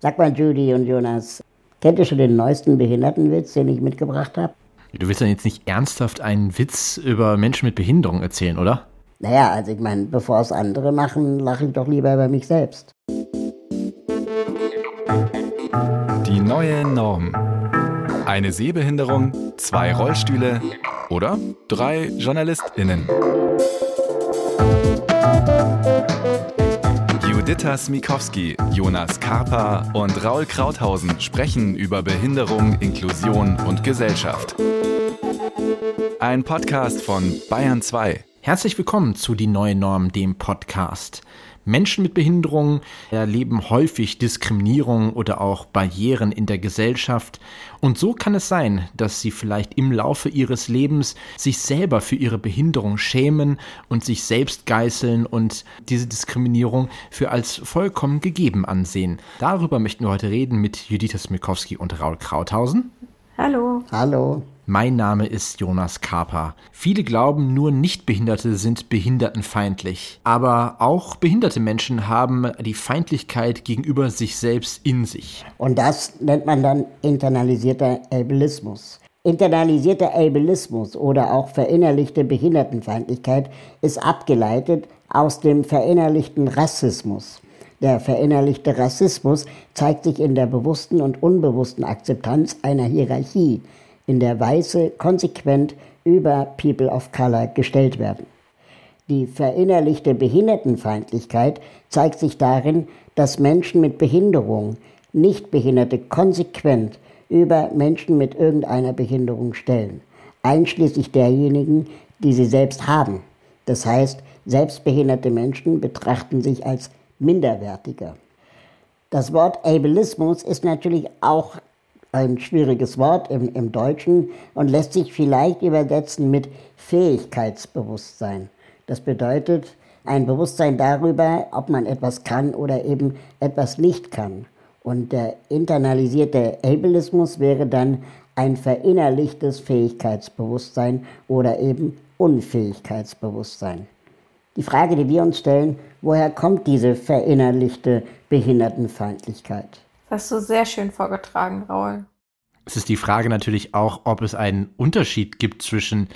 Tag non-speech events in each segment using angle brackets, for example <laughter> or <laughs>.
Sag mal, Judy und Jonas, kennt ihr schon den neuesten Behindertenwitz, den ich mitgebracht habe? Du willst dann jetzt nicht ernsthaft einen Witz über Menschen mit Behinderung erzählen, oder? Naja, also ich meine, bevor es andere machen, lache ich doch lieber über mich selbst. Die neue Norm. Eine Sehbehinderung, zwei Rollstühle oder drei JournalistInnen. Juditha Smikowski, Jonas Karpa und Raul Krauthausen sprechen über Behinderung, Inklusion und Gesellschaft. Ein Podcast von Bayern 2. Herzlich willkommen zu Die neue Norm, dem Podcast. Menschen mit Behinderung erleben häufig Diskriminierung oder auch Barrieren in der Gesellschaft. Und so kann es sein, dass sie vielleicht im Laufe ihres Lebens sich selber für ihre Behinderung schämen und sich selbst geißeln und diese Diskriminierung für als vollkommen gegeben ansehen. Darüber möchten wir heute reden mit Judith Smikowski und Raul Krauthausen. Hallo. Hallo. Mein Name ist Jonas Kaper. Viele glauben, nur Nichtbehinderte sind behindertenfeindlich. Aber auch behinderte Menschen haben die Feindlichkeit gegenüber sich selbst in sich. Und das nennt man dann internalisierter Ableismus. Internalisierter Ableismus oder auch verinnerlichte Behindertenfeindlichkeit ist abgeleitet aus dem verinnerlichten Rassismus. Der verinnerlichte Rassismus zeigt sich in der bewussten und unbewussten Akzeptanz einer Hierarchie, in der Weiße konsequent über People of Color gestellt werden. Die verinnerlichte Behindertenfeindlichkeit zeigt sich darin, dass Menschen mit Behinderung Nichtbehinderte konsequent über Menschen mit irgendeiner Behinderung stellen, einschließlich derjenigen, die sie selbst haben. Das heißt, selbstbehinderte Menschen betrachten sich als minderwertiger. Das Wort Ableismus ist natürlich auch ein schwieriges Wort im, im Deutschen und lässt sich vielleicht übersetzen mit Fähigkeitsbewusstsein. Das bedeutet ein Bewusstsein darüber, ob man etwas kann oder eben etwas nicht kann. Und der internalisierte Ableismus wäre dann ein verinnerlichtes Fähigkeitsbewusstsein oder eben Unfähigkeitsbewusstsein. Die Frage, die wir uns stellen, woher kommt diese verinnerlichte Behindertenfeindlichkeit? Das hast du sehr schön vorgetragen, Raul. Es ist die Frage natürlich auch, ob es einen Unterschied gibt zwischen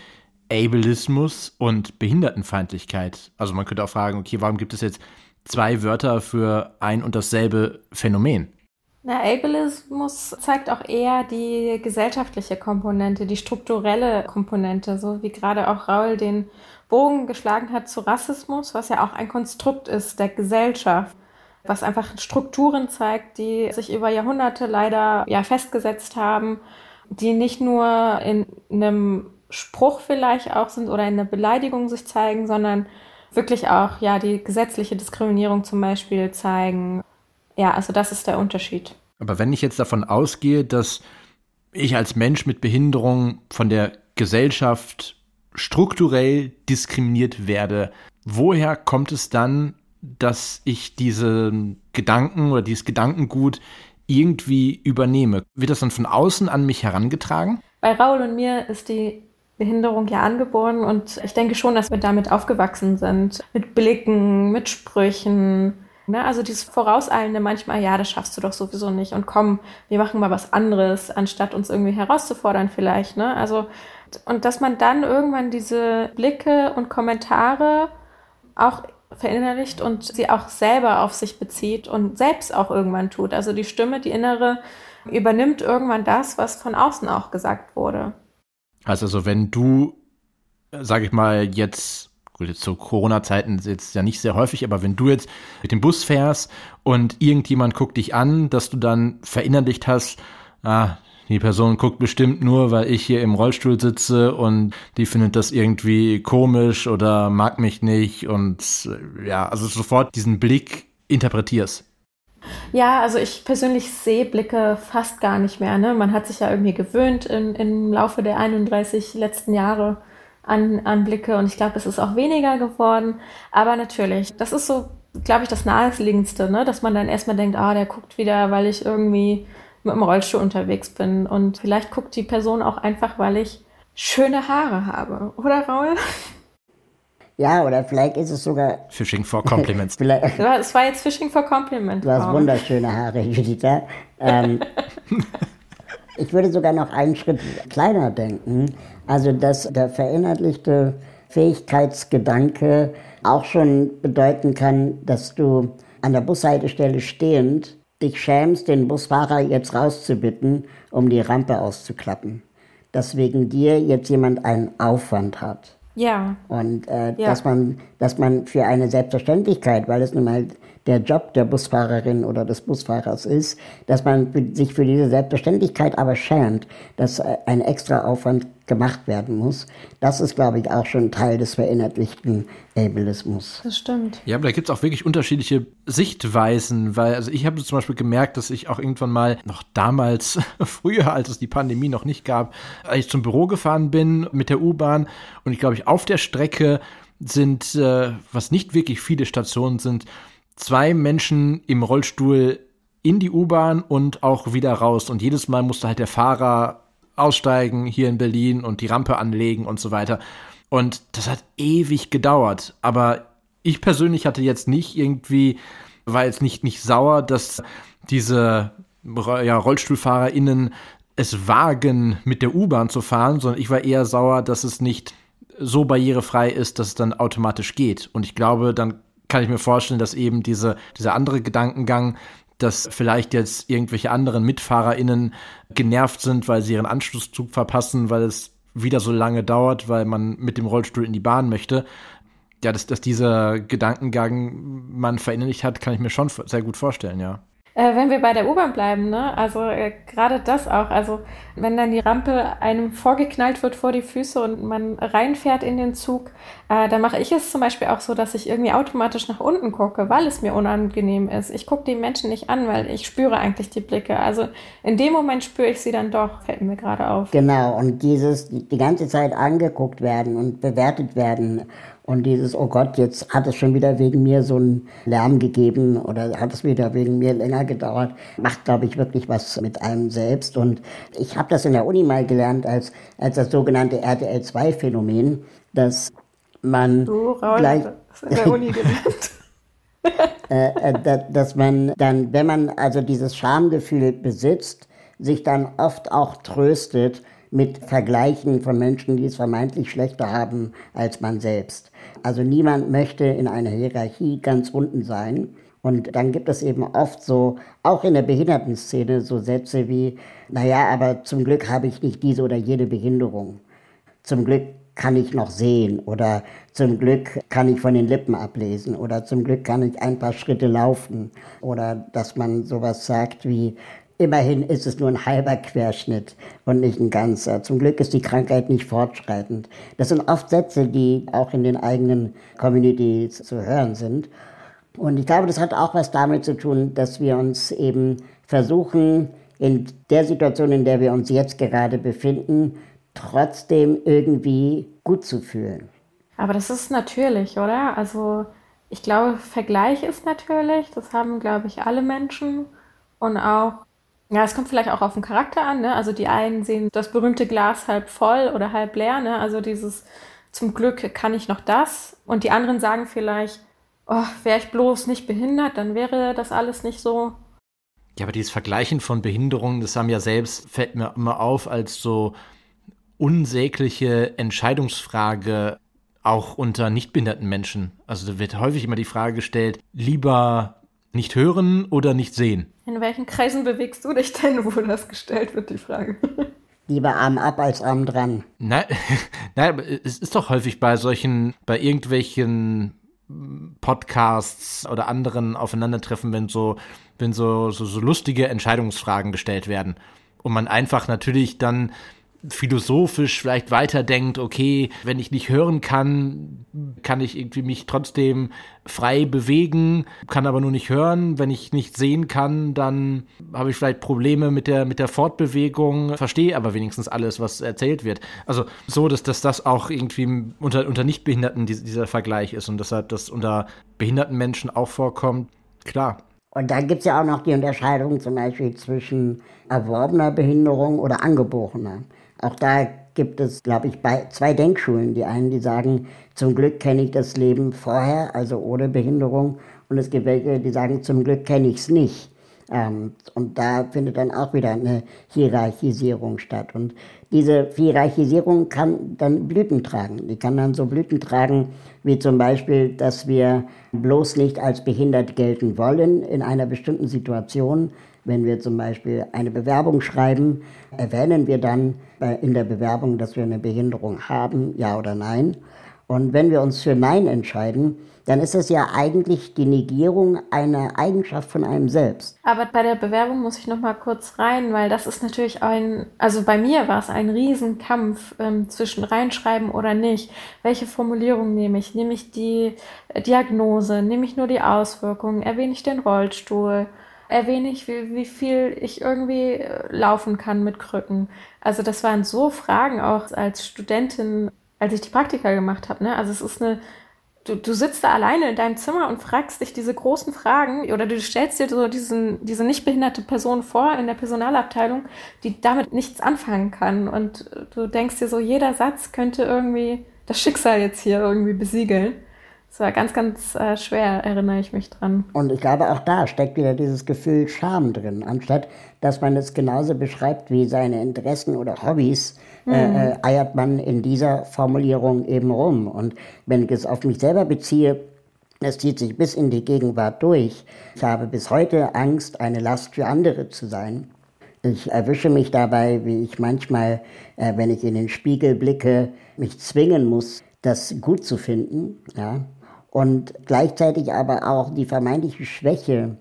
Ableismus und Behindertenfeindlichkeit. Also man könnte auch fragen, okay, warum gibt es jetzt zwei Wörter für ein und dasselbe Phänomen? Na, Ableismus zeigt auch eher die gesellschaftliche Komponente, die strukturelle Komponente, so wie gerade auch Raul den Bogen geschlagen hat zu Rassismus, was ja auch ein Konstrukt ist der Gesellschaft was einfach Strukturen zeigt, die sich über Jahrhunderte leider ja festgesetzt haben, die nicht nur in einem Spruch vielleicht auch sind oder in einer Beleidigung sich zeigen, sondern wirklich auch ja die gesetzliche Diskriminierung zum Beispiel zeigen. Ja, also das ist der Unterschied. Aber wenn ich jetzt davon ausgehe, dass ich als Mensch mit Behinderung von der Gesellschaft strukturell diskriminiert werde, woher kommt es dann, dass ich diese Gedanken oder dieses Gedankengut irgendwie übernehme. Wird das dann von außen an mich herangetragen? Bei Raul und mir ist die Behinderung ja angeboren und ich denke schon, dass wir damit aufgewachsen sind. Mit Blicken, mit Sprüchen. Ne? Also dieses Vorauseilende manchmal, ja, das schaffst du doch sowieso nicht und komm, wir machen mal was anderes, anstatt uns irgendwie herauszufordern vielleicht. Ne? Also, und dass man dann irgendwann diese Blicke und Kommentare auch verinnerlicht und sie auch selber auf sich bezieht und selbst auch irgendwann tut. Also die Stimme, die innere, übernimmt irgendwann das, was von außen auch gesagt wurde. Also, also wenn du, sag ich mal, jetzt, gut, jetzt zu Corona-Zeiten ist jetzt ja nicht sehr häufig, aber wenn du jetzt mit dem Bus fährst und irgendjemand guckt dich an, dass du dann verinnerlicht hast, ah, die Person guckt bestimmt nur, weil ich hier im Rollstuhl sitze und die findet das irgendwie komisch oder mag mich nicht und ja, also sofort diesen Blick interpretierst. Ja, also ich persönlich sehe Blicke fast gar nicht mehr. Ne? Man hat sich ja irgendwie gewöhnt in, im Laufe der 31 letzten Jahre an, an Blicke und ich glaube, es ist auch weniger geworden. Aber natürlich, das ist so, glaube ich, das Naheliegendste, ne? dass man dann erstmal denkt, ah, der guckt wieder, weil ich irgendwie mit dem Rollstuhl unterwegs bin. Und vielleicht guckt die Person auch einfach, weil ich schöne Haare habe. Oder Raul? Ja, oder vielleicht ist es sogar. Fishing for Compliments. <laughs> es war jetzt Fishing for Compliments. Du hast wunderschöne Haare, Judita. Ähm, <laughs> ich würde sogar noch einen Schritt kleiner denken. Also, dass der verinnerlichte Fähigkeitsgedanke auch schon bedeuten kann, dass du an der Bushaltestelle stehend dich schämst, den Busfahrer jetzt rauszubitten, um die Rampe auszuklappen. Dass wegen dir jetzt jemand einen Aufwand hat. Ja. Und äh, ja. Dass, man, dass man für eine Selbstverständlichkeit, weil es nun mal der Job der Busfahrerin oder des Busfahrers ist, dass man sich für diese Selbstverständlichkeit aber schämt, dass äh, ein extra Aufwand gemacht werden muss. Das ist, glaube ich, auch schon Teil des verinnerlichten Ableismus. Das stimmt. Ja, aber da gibt es auch wirklich unterschiedliche Sichtweisen, weil also ich habe zum Beispiel gemerkt, dass ich auch irgendwann mal, noch damals, <laughs> früher, als es die Pandemie noch nicht gab, als ich zum Büro gefahren bin mit der U-Bahn und ich glaube, ich auf der Strecke sind, äh, was nicht wirklich viele Stationen sind, zwei Menschen im Rollstuhl in die U-Bahn und auch wieder raus. Und jedes Mal musste halt der Fahrer aussteigen hier in Berlin und die Rampe anlegen und so weiter. Und das hat ewig gedauert. Aber ich persönlich hatte jetzt nicht irgendwie, war jetzt nicht, nicht sauer, dass diese ja, RollstuhlfahrerInnen es wagen, mit der U-Bahn zu fahren, sondern ich war eher sauer, dass es nicht so barrierefrei ist, dass es dann automatisch geht. Und ich glaube, dann kann ich mir vorstellen, dass eben diese, dieser andere Gedankengang, dass vielleicht jetzt irgendwelche anderen MitfahrerInnen genervt sind, weil sie ihren Anschlusszug verpassen, weil es wieder so lange dauert, weil man mit dem Rollstuhl in die Bahn möchte. Ja, dass, dass dieser Gedankengang man verinnerlicht hat, kann ich mir schon sehr gut vorstellen, ja. Äh, wenn wir bei der U-Bahn bleiben, ne? also äh, gerade das auch, also wenn dann die Rampe einem vorgeknallt wird vor die Füße und man reinfährt in den Zug, äh, dann mache ich es zum Beispiel auch so, dass ich irgendwie automatisch nach unten gucke, weil es mir unangenehm ist. Ich gucke die Menschen nicht an, weil ich spüre eigentlich die Blicke. Also in dem Moment spüre ich sie dann doch, fällt mir gerade auf. Genau, und dieses die ganze Zeit angeguckt werden und bewertet werden und dieses, oh Gott, jetzt hat es schon wieder wegen mir so einen Lärm gegeben oder hat es wieder wegen mir länger gedauert, macht, glaube ich, wirklich was mit einem selbst. Und ich habe das in der Uni mal gelernt als, als das sogenannte RTL-2-Phänomen, dass man du, Raul, gleich... Das in der Uni <laughs> gelernt. Äh, äh, dass man dann, wenn man also dieses Schamgefühl besitzt, sich dann oft auch tröstet mit Vergleichen von Menschen, die es vermeintlich schlechter haben als man selbst. Also niemand möchte in einer Hierarchie ganz unten sein. Und dann gibt es eben oft so, auch in der Behindertenszene, so Sätze wie, naja, aber zum Glück habe ich nicht diese oder jene Behinderung. Zum Glück kann ich noch sehen oder zum Glück kann ich von den Lippen ablesen oder zum Glück kann ich ein paar Schritte laufen oder dass man sowas sagt wie, Immerhin ist es nur ein halber Querschnitt und nicht ein ganzer. Zum Glück ist die Krankheit nicht fortschreitend. Das sind oft Sätze, die auch in den eigenen Communities zu hören sind. Und ich glaube, das hat auch was damit zu tun, dass wir uns eben versuchen, in der Situation, in der wir uns jetzt gerade befinden, trotzdem irgendwie gut zu fühlen. Aber das ist natürlich, oder? Also ich glaube, Vergleich ist natürlich, das haben, glaube ich, alle Menschen. Und auch ja, es kommt vielleicht auch auf den Charakter an. Ne? Also die einen sehen das berühmte Glas halb voll oder halb leer. Ne? Also dieses zum Glück kann ich noch das. Und die anderen sagen vielleicht, oh, wäre ich bloß nicht behindert, dann wäre das alles nicht so. Ja, aber dieses Vergleichen von Behinderungen, das haben ja selbst, fällt mir immer auf als so unsägliche Entscheidungsfrage auch unter nicht behinderten Menschen. Also da wird häufig immer die Frage gestellt, lieber nicht hören oder nicht sehen? In welchen Kreisen bewegst du dich denn, wo das gestellt wird, die Frage? Lieber Arm ab als Arm dran. Nein, <laughs> nein, es ist doch häufig bei solchen, bei irgendwelchen Podcasts oder anderen Aufeinandertreffen, wenn so, wenn so, so, so lustige Entscheidungsfragen gestellt werden. Und man einfach natürlich dann philosophisch vielleicht weiterdenkt, okay, wenn ich nicht hören kann, kann ich irgendwie mich trotzdem frei bewegen, kann aber nur nicht hören. Wenn ich nicht sehen kann, dann habe ich vielleicht Probleme mit der, mit der Fortbewegung, verstehe aber wenigstens alles, was erzählt wird. Also so, dass, dass das auch irgendwie unter, unter Nichtbehinderten dieser Vergleich ist und deshalb das unter behinderten Menschen auch vorkommt, klar. Und dann gibt es ja auch noch die Unterscheidung zum Beispiel zwischen erworbener Behinderung oder angeborener. Auch da gibt es, glaube ich, zwei Denkschulen. Die einen, die sagen, zum Glück kenne ich das Leben vorher, also ohne Behinderung. Und es gibt welche, die sagen, zum Glück kenne ich es nicht. Ähm, und da findet dann auch wieder eine Hierarchisierung statt. Und diese Hierarchisierung kann dann Blüten tragen. Die kann dann so Blüten tragen, wie zum Beispiel, dass wir bloß nicht als behindert gelten wollen in einer bestimmten Situation. Wenn wir zum Beispiel eine Bewerbung schreiben, erwähnen wir dann in der Bewerbung, dass wir eine Behinderung haben, ja oder nein. Und wenn wir uns für Nein entscheiden, dann ist es ja eigentlich die Negierung einer Eigenschaft von einem selbst. Aber bei der Bewerbung muss ich noch mal kurz rein, weil das ist natürlich ein, also bei mir war es ein Riesenkampf ähm, zwischen reinschreiben oder nicht. Welche Formulierung nehme ich? Nehme ich die Diagnose? Nehme ich nur die Auswirkungen? Erwähne ich den Rollstuhl? Erwähne ich, wie, wie viel ich irgendwie äh, laufen kann mit Krücken? Also das waren so Fragen auch als Studentin als ich die Praktika gemacht habe. Ne? Also es ist eine, du, du sitzt da alleine in deinem Zimmer und fragst dich diese großen Fragen oder du stellst dir so diesen, diese nicht behinderte Person vor in der Personalabteilung, die damit nichts anfangen kann. Und du denkst dir so, jeder Satz könnte irgendwie das Schicksal jetzt hier irgendwie besiegeln. Es war ganz, ganz äh, schwer, erinnere ich mich dran. Und ich glaube, auch da steckt wieder dieses Gefühl Scham drin. Anstatt, dass man es genauso beschreibt wie seine Interessen oder Hobbys, mhm. äh, eiert man in dieser Formulierung eben rum. Und wenn ich es auf mich selber beziehe, es zieht sich bis in die Gegenwart durch. Ich habe bis heute Angst, eine Last für andere zu sein. Ich erwische mich dabei, wie ich manchmal, äh, wenn ich in den Spiegel blicke, mich zwingen muss, das gut zu finden. Ja? Und gleichzeitig aber auch die vermeintliche Schwäche,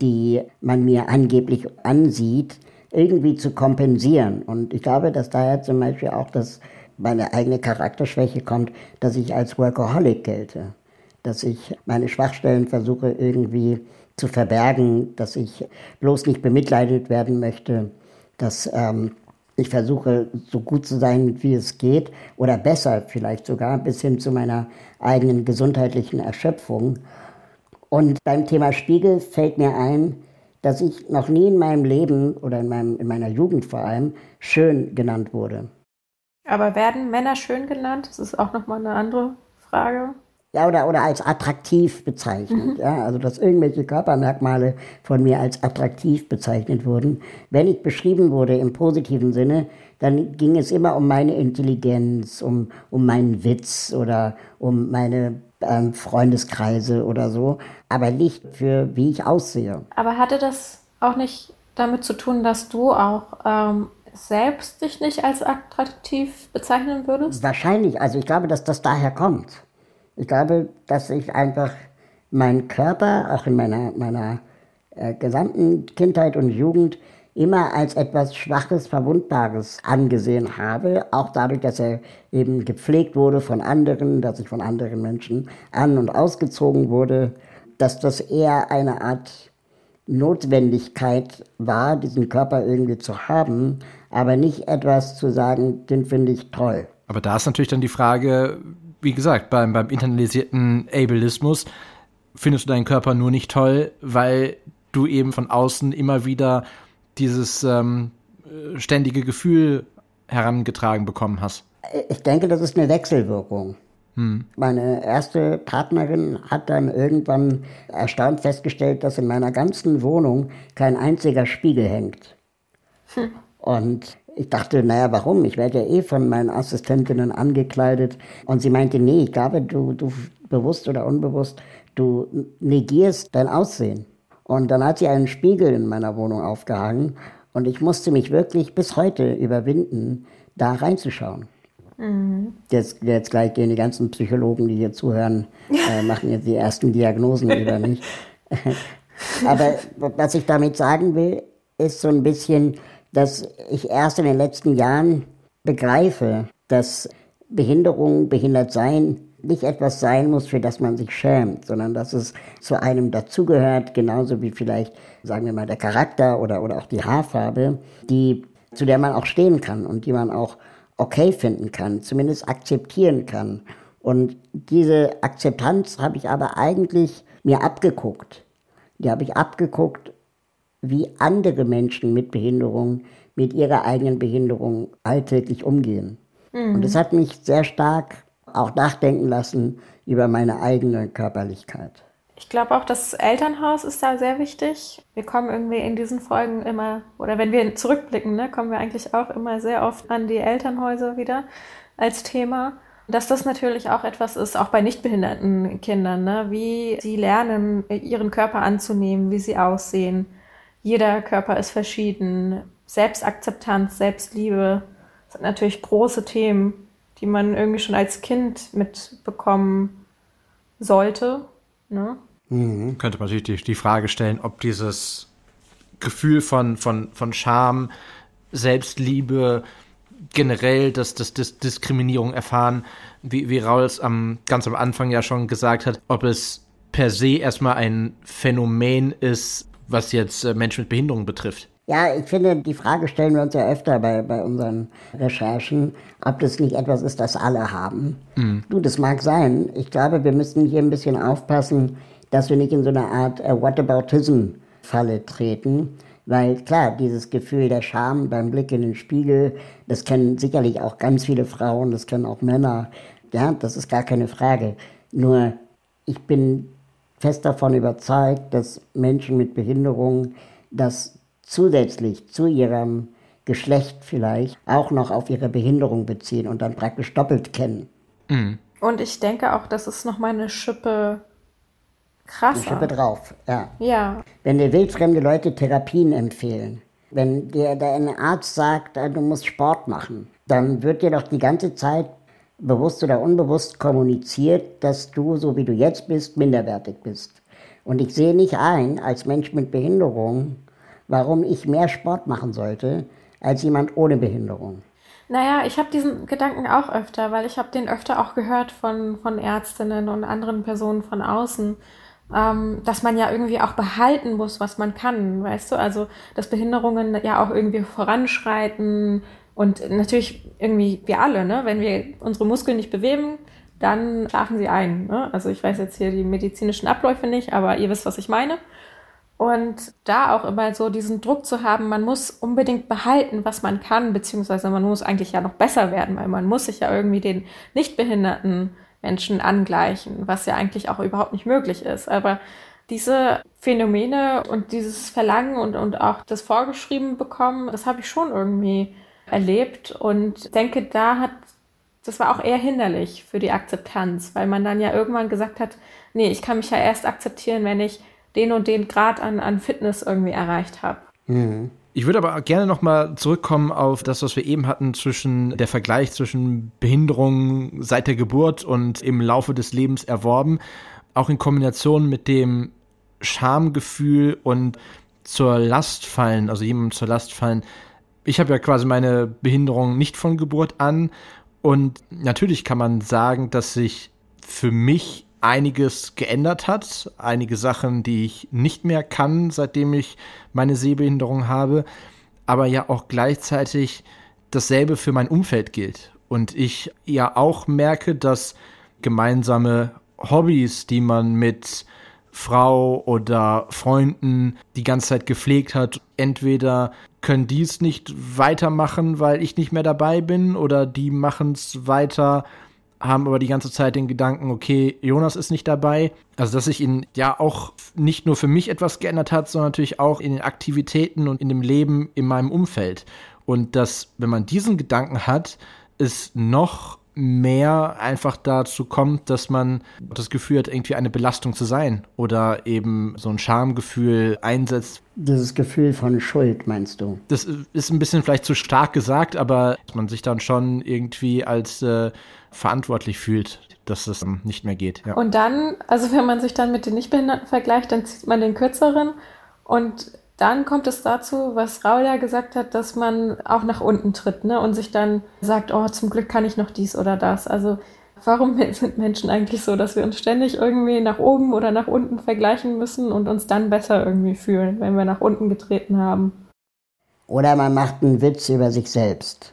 die man mir angeblich ansieht, irgendwie zu kompensieren. Und ich glaube, dass daher zum Beispiel auch das, meine eigene Charakterschwäche kommt, dass ich als Workaholic gelte. Dass ich meine Schwachstellen versuche irgendwie zu verbergen, dass ich bloß nicht bemitleidet werden möchte, dass ähm, ich versuche so gut zu sein, wie es geht, oder besser vielleicht sogar, bis hin zu meiner eigenen gesundheitlichen Erschöpfung. Und beim Thema Spiegel fällt mir ein, dass ich noch nie in meinem Leben oder in, meinem, in meiner Jugend vor allem schön genannt wurde. Aber werden Männer schön genannt? Das ist auch nochmal eine andere Frage ja, oder, oder als attraktiv bezeichnet. Mhm. Ja, also dass irgendwelche Körpermerkmale von mir als attraktiv bezeichnet wurden. Wenn ich beschrieben wurde im positiven Sinne, dann ging es immer um meine Intelligenz, um, um meinen Witz oder um meine ähm, Freundeskreise oder so, aber nicht für wie ich aussehe. Aber hatte das auch nicht damit zu tun, dass du auch ähm, selbst dich nicht als attraktiv bezeichnen würdest? Wahrscheinlich. Also ich glaube, dass das daher kommt. Ich glaube, dass ich einfach meinen Körper, auch in meiner, meiner äh, gesamten Kindheit und Jugend, immer als etwas Schwaches, Verwundbares angesehen habe, auch dadurch, dass er eben gepflegt wurde von anderen, dass ich von anderen Menschen an- und ausgezogen wurde, dass das eher eine Art Notwendigkeit war, diesen Körper irgendwie zu haben, aber nicht etwas zu sagen, den finde ich toll. Aber da ist natürlich dann die Frage, wie gesagt, beim, beim internalisierten Ableismus findest du deinen Körper nur nicht toll, weil du eben von außen immer wieder dieses ähm, ständige Gefühl herangetragen bekommen hast. Ich denke, das ist eine Wechselwirkung. Hm. Meine erste Partnerin hat dann irgendwann erstaunt festgestellt, dass in meiner ganzen Wohnung kein einziger Spiegel hängt. Hm. Und ich dachte, naja, warum? Ich werde ja eh von meinen Assistentinnen angekleidet. Und sie meinte, nee, ich glaube, du, du bewusst oder unbewusst, du negierst dein Aussehen. Und dann hat sie einen Spiegel in meiner Wohnung aufgehangen und ich musste mich wirklich bis heute überwinden, da reinzuschauen. Mhm. Jetzt, jetzt gleich gehen die ganzen Psychologen, die hier zuhören, äh, <laughs> machen jetzt die ersten Diagnosen über mich. <laughs> Aber was ich damit sagen will, ist so ein bisschen, dass ich erst in den letzten Jahren begreife, dass Behinderung, Behindertsein nicht etwas sein muss, für das man sich schämt, sondern dass es zu einem dazugehört, genauso wie vielleicht, sagen wir mal, der Charakter oder, oder auch die Haarfarbe, die, zu der man auch stehen kann und die man auch okay finden kann, zumindest akzeptieren kann. Und diese Akzeptanz habe ich aber eigentlich mir abgeguckt. Die habe ich abgeguckt wie andere Menschen mit Behinderung mit ihrer eigenen Behinderung alltäglich umgehen. Mhm. Und es hat mich sehr stark auch nachdenken lassen über meine eigene Körperlichkeit. Ich glaube auch, das Elternhaus ist da sehr wichtig. Wir kommen irgendwie in diesen Folgen immer, oder wenn wir zurückblicken, ne, kommen wir eigentlich auch immer sehr oft an die Elternhäuser wieder als Thema. Dass das natürlich auch etwas ist, auch bei nichtbehinderten Kindern, ne, wie sie lernen, ihren Körper anzunehmen, wie sie aussehen. Jeder Körper ist verschieden. Selbstakzeptanz, Selbstliebe sind natürlich große Themen, die man irgendwie schon als Kind mitbekommen sollte. Ne? Mhm. Könnte man natürlich die, die Frage stellen, ob dieses Gefühl von, von, von Scham, Selbstliebe, generell das, das, das Diskriminierung erfahren, wie, wie Raul es am, ganz am Anfang ja schon gesagt hat, ob es per se erstmal ein Phänomen ist, was jetzt äh, Menschen mit Behinderung betrifft. Ja, ich finde, die Frage stellen wir uns ja öfter bei, bei unseren Recherchen, ob das nicht etwas ist, das alle haben. Mhm. Du, das mag sein. Ich glaube, wir müssen hier ein bisschen aufpassen, dass wir nicht in so eine Art äh, Whataboutism-Falle treten. Weil klar, dieses Gefühl der Scham beim Blick in den Spiegel, das kennen sicherlich auch ganz viele Frauen, das kennen auch Männer. Ja, das ist gar keine Frage. Nur ich bin fest davon überzeugt, dass Menschen mit Behinderung das zusätzlich zu ihrem Geschlecht vielleicht auch noch auf ihre Behinderung beziehen und dann praktisch doppelt kennen. Mhm. Und ich denke auch, das ist nochmal eine Schippe krasser. Eine Schippe drauf, ja. Ja. Wenn dir wildfremde Leute Therapien empfehlen, wenn dir dein Arzt sagt, du musst Sport machen, dann wird dir doch die ganze Zeit bewusst oder unbewusst kommuniziert, dass du, so wie du jetzt bist, minderwertig bist. Und ich sehe nicht ein, als Mensch mit Behinderung, warum ich mehr Sport machen sollte als jemand ohne Behinderung. Naja, ich habe diesen Gedanken auch öfter, weil ich habe den öfter auch gehört von, von Ärztinnen und anderen Personen von außen, ähm, dass man ja irgendwie auch behalten muss, was man kann, weißt du? Also, dass Behinderungen ja auch irgendwie voranschreiten und natürlich irgendwie wir alle, ne? Wenn wir unsere Muskeln nicht bewegen, dann schlafen sie ein. Ne? Also ich weiß jetzt hier die medizinischen Abläufe nicht, aber ihr wisst, was ich meine. Und da auch immer so diesen Druck zu haben, man muss unbedingt behalten, was man kann, beziehungsweise man muss eigentlich ja noch besser werden, weil man muss sich ja irgendwie den Nichtbehinderten Menschen angleichen, was ja eigentlich auch überhaupt nicht möglich ist. Aber diese Phänomene und dieses Verlangen und, und auch das Vorgeschrieben bekommen, das habe ich schon irgendwie erlebt und denke, da hat, das war auch eher hinderlich für die Akzeptanz, weil man dann ja irgendwann gesagt hat, nee, ich kann mich ja erst akzeptieren, wenn ich den und den Grad an, an Fitness irgendwie erreicht habe. Mhm. Ich würde aber gerne noch mal zurückkommen auf das, was wir eben hatten zwischen der Vergleich zwischen Behinderung seit der Geburt und im Laufe des Lebens erworben, auch in Kombination mit dem Schamgefühl und zur Last fallen, also jemandem zur Last fallen. Ich habe ja quasi meine Behinderung nicht von Geburt an. Und natürlich kann man sagen, dass sich für mich einiges geändert hat, einige Sachen, die ich nicht mehr kann, seitdem ich meine Sehbehinderung habe, aber ja auch gleichzeitig dasselbe für mein Umfeld gilt. Und ich ja auch merke, dass gemeinsame Hobbys, die man mit Frau oder Freunden die ganze Zeit gepflegt hat, entweder können die es nicht weitermachen, weil ich nicht mehr dabei bin, oder die machen es weiter, haben aber die ganze Zeit den Gedanken, okay, Jonas ist nicht dabei. Also, dass sich ihn ja auch nicht nur für mich etwas geändert hat, sondern natürlich auch in den Aktivitäten und in dem Leben in meinem Umfeld. Und dass, wenn man diesen Gedanken hat, es noch mehr einfach dazu kommt, dass man das Gefühl hat, irgendwie eine Belastung zu sein oder eben so ein Schamgefühl einsetzt. Dieses Gefühl von Schuld, meinst du? Das ist ein bisschen vielleicht zu stark gesagt, aber man sich dann schon irgendwie als äh, verantwortlich fühlt, dass es nicht mehr geht. Ja. Und dann, also wenn man sich dann mit den Nichtbehinderten vergleicht, dann zieht man den kürzeren und dann kommt es dazu, was Raul ja gesagt hat, dass man auch nach unten tritt ne? und sich dann sagt, oh, zum Glück kann ich noch dies oder das. Also warum <laughs> sind Menschen eigentlich so, dass wir uns ständig irgendwie nach oben oder nach unten vergleichen müssen und uns dann besser irgendwie fühlen, wenn wir nach unten getreten haben? Oder man macht einen Witz über sich selbst.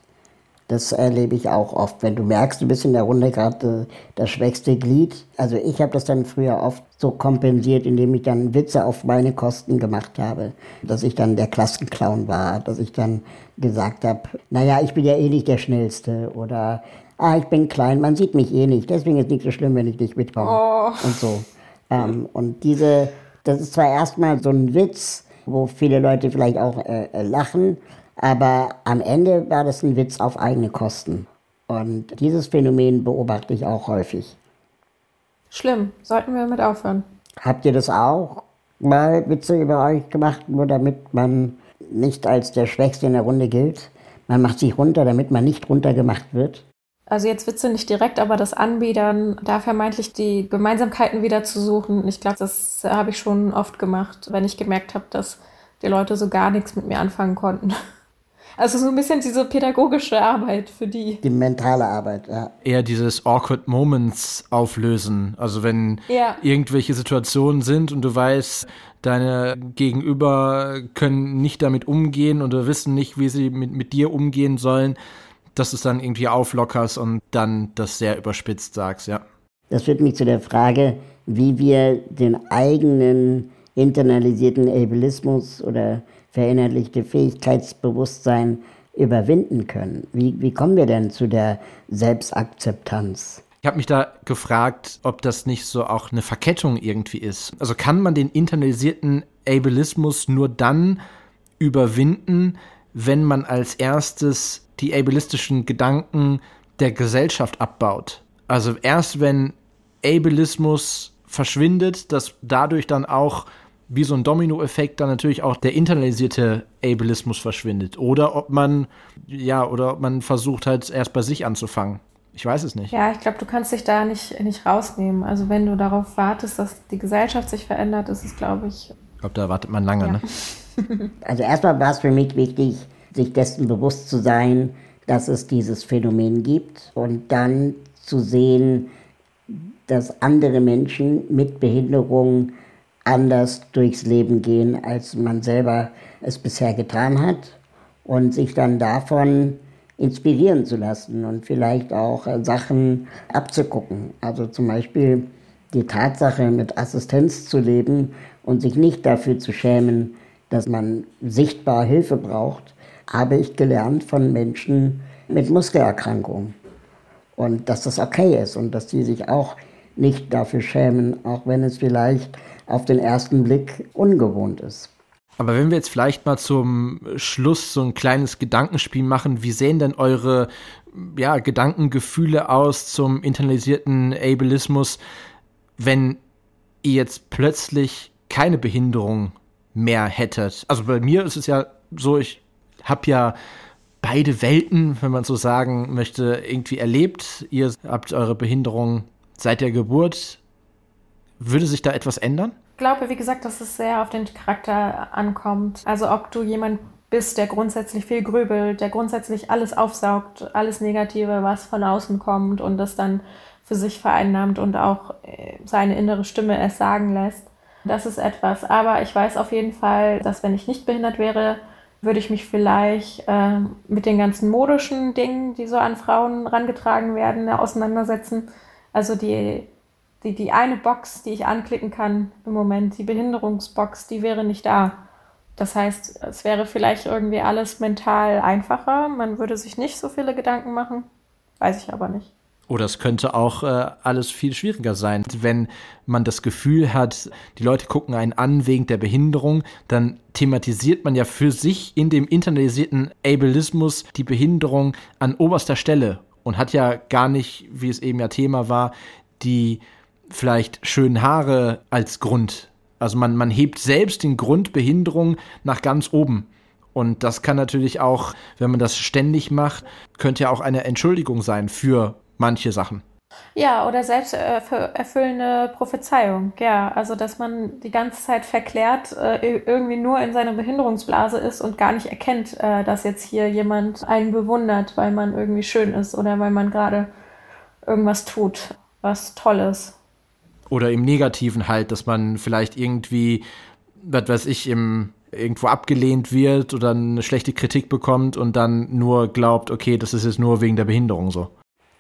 Das erlebe ich auch oft. Wenn du merkst, du bist in der Runde gerade das schwächste Glied. Also ich habe das dann früher oft so kompensiert, indem ich dann Witze auf meine Kosten gemacht habe. Dass ich dann der Klassenclown war, dass ich dann gesagt habe, naja, ich bin ja eh nicht der Schnellste oder ah, ich bin klein, man sieht mich eh nicht, deswegen ist nicht so schlimm, wenn ich nicht mitkomme. Oh. Und so. Ähm, und diese, das ist zwar erstmal so ein Witz, wo viele Leute vielleicht auch äh, äh lachen, aber am Ende war das ein Witz auf eigene Kosten. Und dieses Phänomen beobachte ich auch häufig. Schlimm, sollten wir damit aufhören. Habt ihr das auch mal Witze über euch gemacht, nur damit man nicht als der Schwächste in der Runde gilt? Man macht sich runter, damit man nicht runtergemacht wird? Also jetzt Witze nicht direkt, aber das Anbiedern, da vermeintlich die Gemeinsamkeiten wieder zu suchen. Ich glaube, das habe ich schon oft gemacht, wenn ich gemerkt habe, dass die Leute so gar nichts mit mir anfangen konnten. Also so ein bisschen diese pädagogische Arbeit für die. Die mentale Arbeit, ja. Eher dieses Awkward Moments auflösen. Also wenn ja. irgendwelche Situationen sind und du weißt, deine Gegenüber können nicht damit umgehen oder wissen nicht, wie sie mit, mit dir umgehen sollen, dass du es dann irgendwie auflockerst und dann das sehr überspitzt sagst, ja. Das führt mich zu der Frage, wie wir den eigenen internalisierten Ableismus oder verinnerlichte Fähigkeitsbewusstsein überwinden können. Wie, wie kommen wir denn zu der Selbstakzeptanz? Ich habe mich da gefragt, ob das nicht so auch eine Verkettung irgendwie ist. Also kann man den internalisierten Ableismus nur dann überwinden, wenn man als erstes die ableistischen Gedanken der Gesellschaft abbaut. Also erst wenn Ableismus verschwindet, dass dadurch dann auch wie so ein Dominoeffekt dann natürlich auch der internalisierte Ableismus verschwindet. Oder ob man, ja, oder ob man versucht halt erst bei sich anzufangen. Ich weiß es nicht. Ja, ich glaube, du kannst dich da nicht, nicht rausnehmen. Also wenn du darauf wartest, dass die Gesellschaft sich verändert, ist es, glaube ich. Ich glaube, da wartet man lange, ja. ne? <laughs> also erstmal war es für mich wichtig, sich dessen bewusst zu sein, dass es dieses Phänomen gibt und dann zu sehen, dass andere Menschen mit Behinderung anders durchs Leben gehen, als man selber es bisher getan hat und sich dann davon inspirieren zu lassen und vielleicht auch äh, Sachen abzugucken. Also zum Beispiel die Tatsache, mit Assistenz zu leben und sich nicht dafür zu schämen, dass man sichtbar Hilfe braucht, habe ich gelernt von Menschen mit Muskelerkrankungen. Und dass das okay ist und dass die sich auch nicht dafür schämen, auch wenn es vielleicht auf den ersten Blick ungewohnt ist. Aber wenn wir jetzt vielleicht mal zum Schluss so ein kleines Gedankenspiel machen, wie sehen denn eure ja, Gedankengefühle aus zum internalisierten Ableismus, wenn ihr jetzt plötzlich keine Behinderung mehr hättet? Also bei mir ist es ja so, ich habe ja beide Welten, wenn man so sagen möchte, irgendwie erlebt. Ihr habt eure Behinderung seit der Geburt würde sich da etwas ändern? Ich glaube, wie gesagt, dass es sehr auf den Charakter ankommt. Also ob du jemand bist, der grundsätzlich viel grübelt, der grundsätzlich alles aufsaugt, alles Negative, was von außen kommt und das dann für sich vereinnahmt und auch äh, seine innere Stimme es sagen lässt. Das ist etwas. Aber ich weiß auf jeden Fall, dass wenn ich nicht behindert wäre, würde ich mich vielleicht äh, mit den ganzen modischen Dingen, die so an Frauen rangetragen werden, auseinandersetzen. Also die die, die eine Box, die ich anklicken kann im Moment, die Behinderungsbox, die wäre nicht da. Das heißt, es wäre vielleicht irgendwie alles mental einfacher. Man würde sich nicht so viele Gedanken machen. Weiß ich aber nicht. Oder es könnte auch äh, alles viel schwieriger sein. Wenn man das Gefühl hat, die Leute gucken einen an wegen der Behinderung, dann thematisiert man ja für sich in dem internalisierten Ableismus die Behinderung an oberster Stelle und hat ja gar nicht, wie es eben ja Thema war, die vielleicht schönen Haare als Grund. Also man, man hebt selbst den Grund Behinderung nach ganz oben. Und das kann natürlich auch, wenn man das ständig macht, könnte ja auch eine Entschuldigung sein für manche Sachen. Ja, oder selbst erfüllende Prophezeiung, ja. Also, dass man die ganze Zeit verklärt äh, irgendwie nur in seiner Behinderungsblase ist und gar nicht erkennt, äh, dass jetzt hier jemand einen bewundert, weil man irgendwie schön ist oder weil man gerade irgendwas tut, was toll ist. Oder im Negativen halt, dass man vielleicht irgendwie, was weiß ich, im irgendwo abgelehnt wird oder eine schlechte Kritik bekommt und dann nur glaubt, okay, das ist jetzt nur wegen der Behinderung so.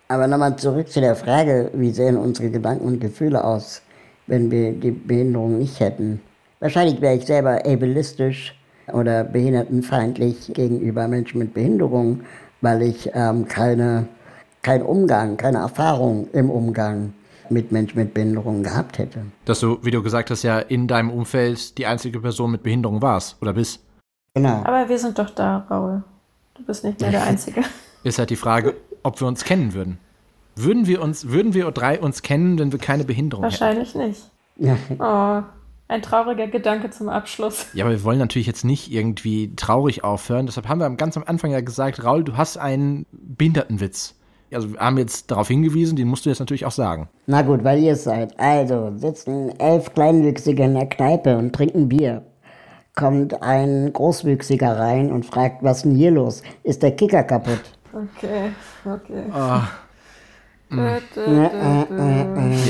Aber nochmal zurück zu der Frage, wie sehen unsere Gedanken und Gefühle aus, wenn wir die Behinderung nicht hätten? Wahrscheinlich wäre ich selber ableistisch oder behindertenfeindlich gegenüber Menschen mit Behinderung, weil ich ähm, keine, keinen Umgang, keine Erfahrung im Umgang mit Menschen mit Behinderung gehabt hätte. Dass du, wie du gesagt hast, ja in deinem Umfeld die einzige Person mit Behinderung warst oder bist. Genau. Aber wir sind doch da, Raul. Du bist nicht mehr der <laughs> Einzige. Ist halt die Frage, ob wir uns kennen würden. Würden wir uns, würden wir drei uns kennen, wenn wir keine Behinderung Wahrscheinlich hätten? nicht. Ja. Oh, ein trauriger Gedanke zum Abschluss. Ja, aber wir wollen natürlich jetzt nicht irgendwie traurig aufhören. Deshalb haben wir ganz am Anfang ja gesagt, Raul, du hast einen Behindertenwitz. Also wir haben jetzt darauf hingewiesen, den musst du jetzt natürlich auch sagen. Na gut, weil ihr es seid. Also sitzen elf Kleinwüchsige in der Kneipe und trinken Bier. Kommt ein Großwüchsiger rein und fragt, was ist denn hier los? Ist der Kicker kaputt? Okay, okay. Oh.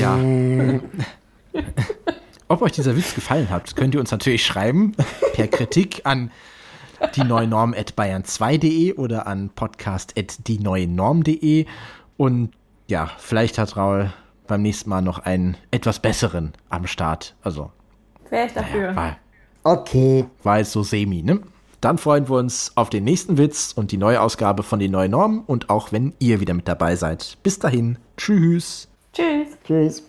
Ja. <laughs> Ob euch dieser Witz gefallen hat, könnt ihr uns natürlich schreiben per Kritik an die neue Norm at bayern2.de oder an podcast at die neue Norm.de. Und ja, vielleicht hat Raul beim nächsten Mal noch einen etwas besseren am Start. Also. Wäre ich dafür. Naja, war, okay. War jetzt so semi, ne? Dann freuen wir uns auf den nächsten Witz und die neue Ausgabe von den neuen Normen und auch wenn ihr wieder mit dabei seid. Bis dahin. Tschüss. Tschüss. Tschüss.